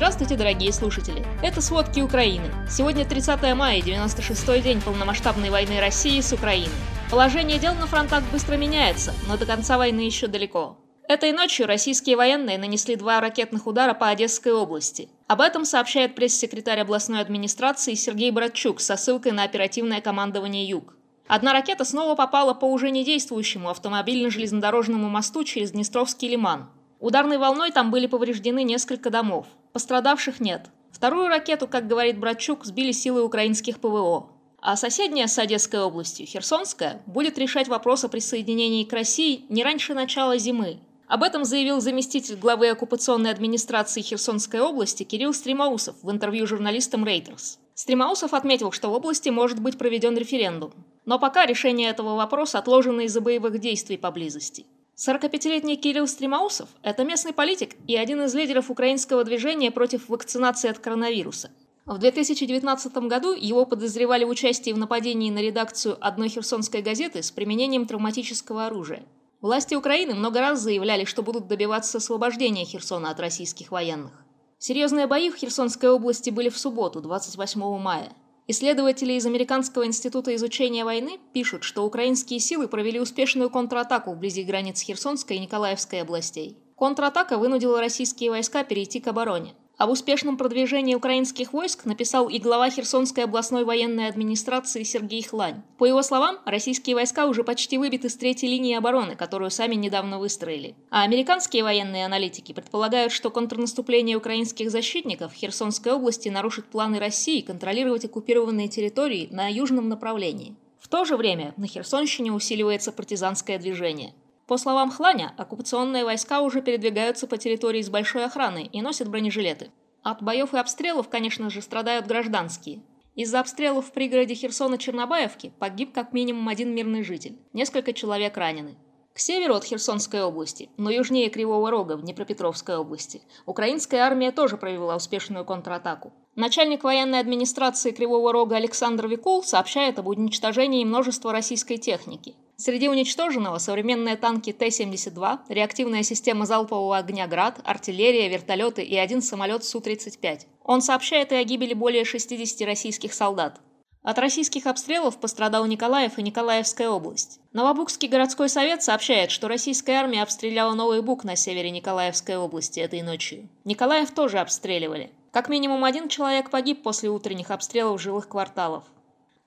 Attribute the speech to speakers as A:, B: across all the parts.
A: Здравствуйте, дорогие слушатели! Это «Сводки Украины». Сегодня 30 мая, 96-й день полномасштабной войны России с Украиной. Положение дел на фронтах быстро меняется, но до конца войны еще далеко. Этой ночью российские военные нанесли два ракетных удара по Одесской области. Об этом сообщает пресс-секретарь областной администрации Сергей Братчук со ссылкой на оперативное командование «Юг». Одна ракета снова попала по уже недействующему автомобильно-железнодорожному мосту через Днестровский лиман. Ударной волной там были повреждены несколько домов. Пострадавших нет. Вторую ракету, как говорит Братчук, сбили силы украинских ПВО. А соседняя с Одесской областью, Херсонская, будет решать вопрос о присоединении к России не раньше начала зимы. Об этом заявил заместитель главы оккупационной администрации Херсонской области Кирилл Стримаусов в интервью журналистам Reuters. Стримаусов отметил, что в области может быть проведен референдум. Но пока решение этого вопроса отложено из-за боевых действий поблизости. 45-летний Кирилл Стримаусов – это местный политик и один из лидеров украинского движения против вакцинации от коронавируса. В 2019 году его подозревали в участии в нападении на редакцию одной херсонской газеты с применением травматического оружия. Власти Украины много раз заявляли, что будут добиваться освобождения Херсона от российских военных. Серьезные бои в Херсонской области были в субботу, 28 мая. Исследователи из Американского института изучения войны пишут, что украинские силы провели успешную контратаку вблизи границ Херсонской и Николаевской областей. Контратака вынудила российские войска перейти к обороне. Об успешном продвижении украинских войск написал и глава Херсонской областной военной администрации Сергей Хлань. По его словам, российские войска уже почти выбиты с третьей линии обороны, которую сами недавно выстроили. А американские военные аналитики предполагают, что контрнаступление украинских защитников в Херсонской области нарушит планы России контролировать оккупированные территории на южном направлении. В то же время на Херсонщине усиливается партизанское движение. По словам Хланя, оккупационные войска уже передвигаются по территории с большой охраной и носят бронежилеты. От боев и обстрелов, конечно же, страдают гражданские. Из-за обстрелов в пригороде Херсона-Чернобаевки погиб как минимум один мирный житель. Несколько человек ранены. К северу от Херсонской области, но южнее Кривого Рога в Днепропетровской области, украинская армия тоже провела успешную контратаку. Начальник военной администрации Кривого Рога Александр Викул сообщает об уничтожении множества российской техники. Среди уничтоженного современные танки Т-72, реактивная система залпового огня «Град», артиллерия, вертолеты и один самолет Су-35. Он сообщает и о гибели более 60 российских солдат. От российских обстрелов пострадал Николаев и Николаевская область. Новобукский городской совет сообщает, что российская армия обстреляла Новый Бук на севере Николаевской области этой ночью. Николаев тоже обстреливали. Как минимум один человек погиб после утренних обстрелов жилых кварталов.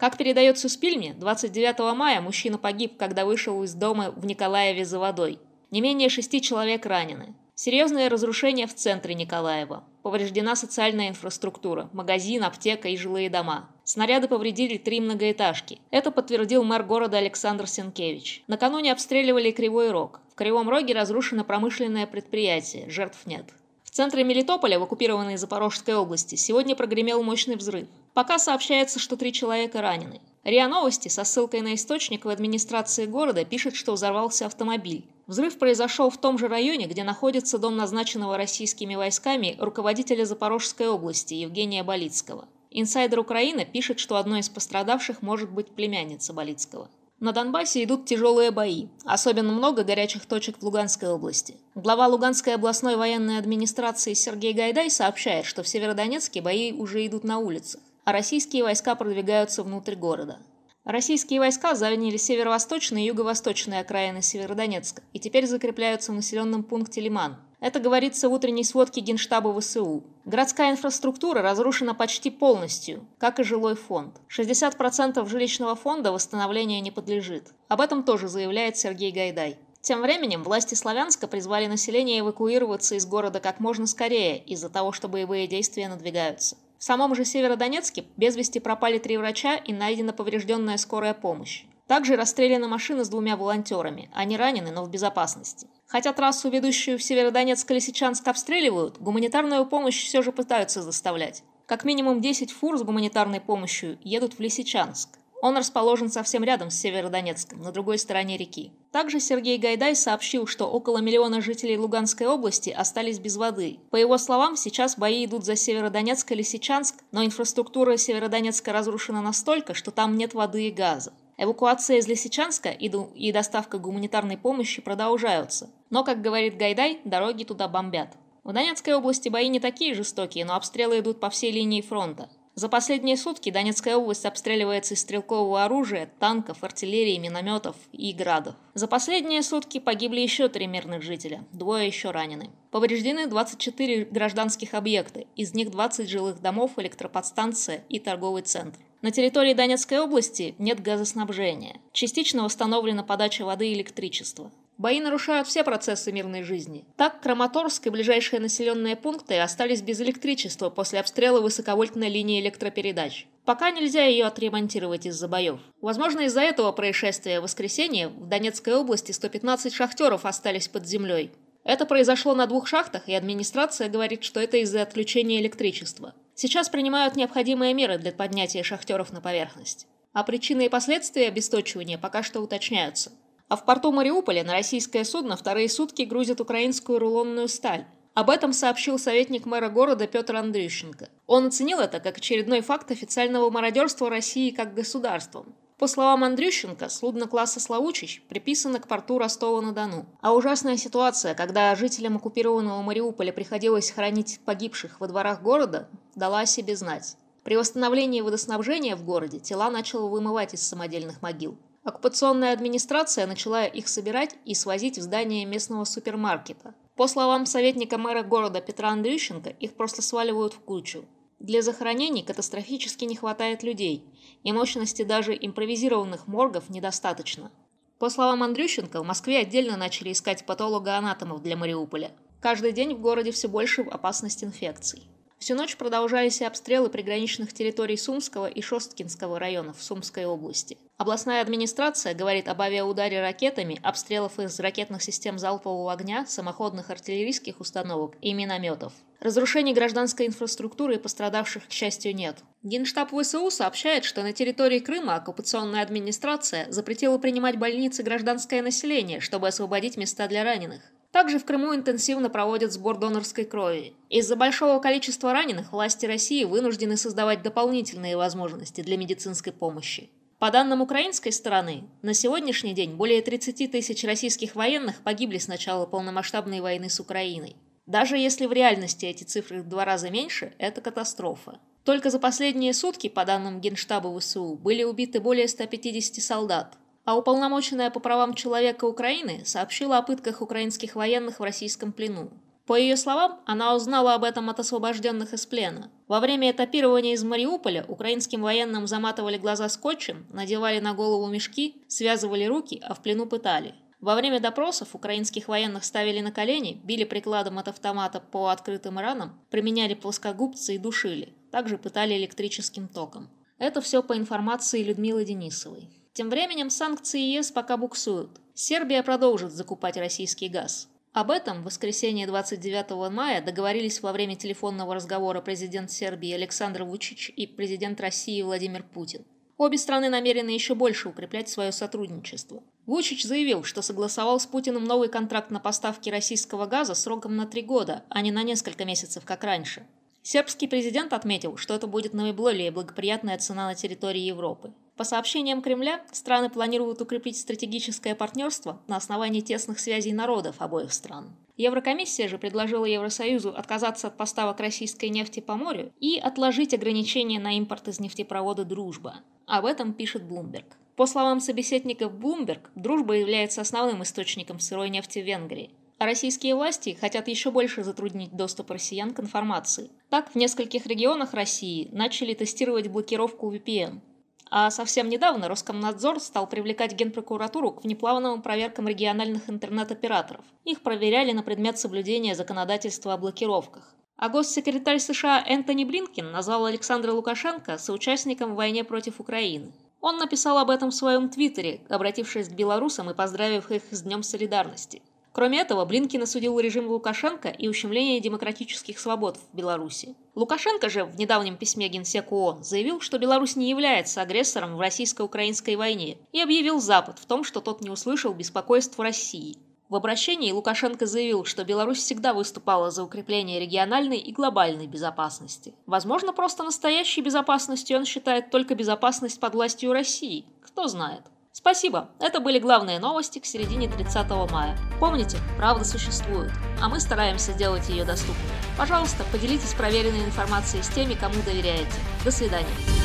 A: Как передается Спильне, 29 мая мужчина погиб, когда вышел из дома в Николаеве за водой. Не менее шести человек ранены. Серьезные разрушения в центре Николаева. Повреждена социальная инфраструктура, магазин, аптека и жилые дома. Снаряды повредили три многоэтажки. Это подтвердил мэр города Александр Сенкевич. Накануне обстреливали Кривой Рог. В Кривом Роге разрушено промышленное предприятие, жертв нет. В центре Мелитополя, в оккупированной Запорожской области, сегодня прогремел мощный взрыв. Пока сообщается, что три человека ранены. РИА Новости со ссылкой на источник в администрации города пишет, что взорвался автомобиль. Взрыв произошел в том же районе, где находится дом назначенного российскими войсками руководителя Запорожской области Евгения Болицкого. Инсайдер Украины пишет, что одной из пострадавших может быть племянница Болицкого. На Донбассе идут тяжелые бои. Особенно много горячих точек в Луганской области. Глава Луганской областной военной администрации Сергей Гайдай сообщает, что в Северодонецке бои уже идут на улицах, а российские войска продвигаются внутрь города. Российские войска заняли северо-восточные и юго-восточные окраины Северодонецка и теперь закрепляются в населенном пункте Лиман. Это говорится в утренней сводке Генштаба ВСУ. Городская инфраструктура разрушена почти полностью, как и жилой фонд. 60% жилищного фонда восстановления не подлежит. Об этом тоже заявляет Сергей Гайдай. Тем временем власти Славянска призвали население эвакуироваться из города как можно скорее из-за того, что боевые действия надвигаются. В самом же Северодонецке без вести пропали три врача и найдена поврежденная скорая помощь. Также расстреляна машина с двумя волонтерами. Они ранены, но в безопасности. Хотя трассу, ведущую в Северодонецк-Лисичанск, обстреливают, гуманитарную помощь все же пытаются заставлять. Как минимум 10 фур с гуманитарной помощью едут в Лисичанск. Он расположен совсем рядом с Северодонецком, на другой стороне реки. Также Сергей Гайдай сообщил, что около миллиона жителей Луганской области остались без воды. По его словам, сейчас бои идут за Северодонецк и Лисичанск, но инфраструктура Северодонецка разрушена настолько, что там нет воды и газа. Эвакуация из Лисичанска и, доставка гуманитарной помощи продолжаются. Но, как говорит Гайдай, дороги туда бомбят. В Донецкой области бои не такие жестокие, но обстрелы идут по всей линии фронта. За последние сутки Донецкая область обстреливается из стрелкового оружия, танков, артиллерии, минометов и градов. За последние сутки погибли еще три мирных жителя, двое еще ранены. Повреждены 24 гражданских объекта, из них 20 жилых домов, электроподстанция и торговый центр. На территории Донецкой области нет газоснабжения. Частично восстановлена подача воды и электричества. Бои нарушают все процессы мирной жизни. Так, Краматорск и ближайшие населенные пункты остались без электричества после обстрела высоковольтной линии электропередач. Пока нельзя ее отремонтировать из-за боев. Возможно, из-за этого происшествия в воскресенье в Донецкой области 115 шахтеров остались под землей. Это произошло на двух шахтах, и администрация говорит, что это из-за отключения электричества. Сейчас принимают необходимые меры для поднятия шахтеров на поверхность. А причины и последствия обесточивания пока что уточняются. А в порту Мариуполя на российское судно вторые сутки грузят украинскую рулонную сталь. Об этом сообщил советник мэра города Петр Андрющенко. Он оценил это как очередной факт официального мародерства России как государством. По словам Андрющенко, судно класса «Славучич» приписано к порту Ростова-на-Дону. А ужасная ситуация, когда жителям оккупированного Мариуполя приходилось хранить погибших во дворах города, дала о себе знать. При восстановлении водоснабжения в городе тела начало вымывать из самодельных могил. Оккупационная администрация начала их собирать и свозить в здание местного супермаркета. По словам советника мэра города Петра Андрющенко, их просто сваливают в кучу. Для захоронений катастрофически не хватает людей, и мощности даже импровизированных моргов недостаточно. По словам Андрющенко, в Москве отдельно начали искать патолога-анатомов для Мариуполя. Каждый день в городе все больше опасность инфекций. Всю ночь продолжались и обстрелы приграничных территорий Сумского и Шосткинского районов Сумской области. Областная администрация говорит об авиаударе ракетами, обстрелов из ракетных систем залпового огня, самоходных артиллерийских установок и минометов. Разрушений гражданской инфраструктуры и пострадавших, к счастью, нет. Генштаб ВСУ сообщает, что на территории Крыма оккупационная администрация запретила принимать больницы гражданское население, чтобы освободить места для раненых. Также в Крыму интенсивно проводят сбор донорской крови. Из-за большого количества раненых власти России вынуждены создавать дополнительные возможности для медицинской помощи. По данным украинской стороны, на сегодняшний день более 30 тысяч российских военных погибли с начала полномасштабной войны с Украиной. Даже если в реальности эти цифры в два раза меньше, это катастрофа. Только за последние сутки, по данным Генштаба ВСУ, были убиты более 150 солдат, а уполномоченная по правам человека Украины сообщила о пытках украинских военных в российском плену. По ее словам, она узнала об этом от освобожденных из плена. Во время этапирования из Мариуполя украинским военным заматывали глаза скотчем, надевали на голову мешки, связывали руки, а в плену пытали. Во время допросов украинских военных ставили на колени, били прикладом от автомата по открытым ранам, применяли плоскогубцы и душили. Также пытали электрическим током. Это все по информации Людмилы Денисовой. Тем временем санкции ЕС пока буксуют. Сербия продолжит закупать российский газ. Об этом в воскресенье 29 мая договорились во время телефонного разговора президент Сербии Александр Вучич и президент России Владимир Путин. Обе страны намерены еще больше укреплять свое сотрудничество. Вучич заявил, что согласовал с Путиным новый контракт на поставки российского газа сроком на три года, а не на несколько месяцев, как раньше. Сербский президент отметил, что это будет наиболее благоприятная цена на территории Европы. По сообщениям Кремля, страны планируют укрепить стратегическое партнерство на основании тесных связей народов обоих стран. Еврокомиссия же предложила Евросоюзу отказаться от поставок российской нефти по морю и отложить ограничения на импорт из нефтепровода «Дружба». Об этом пишет Bloomberg. По словам собеседников Bloomberg, «Дружба» является основным источником сырой нефти в Венгрии. А российские власти хотят еще больше затруднить доступ россиян к информации. Так, в нескольких регионах России начали тестировать блокировку VPN. А совсем недавно Роскомнадзор стал привлекать Генпрокуратуру к внеплановым проверкам региональных интернет-операторов. Их проверяли на предмет соблюдения законодательства о блокировках. А госсекретарь США Энтони Блинкин назвал Александра Лукашенко соучастником в войне против Украины. Он написал об этом в своем твиттере, обратившись к белорусам и поздравив их с Днем Солидарности. Кроме этого, Блинкин осудил режим Лукашенко и ущемление демократических свобод в Беларуси. Лукашенко же в недавнем письме Генсеку ООН заявил, что Беларусь не является агрессором в российско-украинской войне и объявил Запад в том, что тот не услышал беспокойства России. В обращении Лукашенко заявил, что Беларусь всегда выступала за укрепление региональной и глобальной безопасности. Возможно, просто настоящей безопасностью он считает только безопасность под властью России. Кто знает. Спасибо, это были главные новости к середине 30 мая. Помните, правда существует, а мы стараемся сделать ее доступной. Пожалуйста, поделитесь проверенной информацией с теми, кому доверяете. До свидания.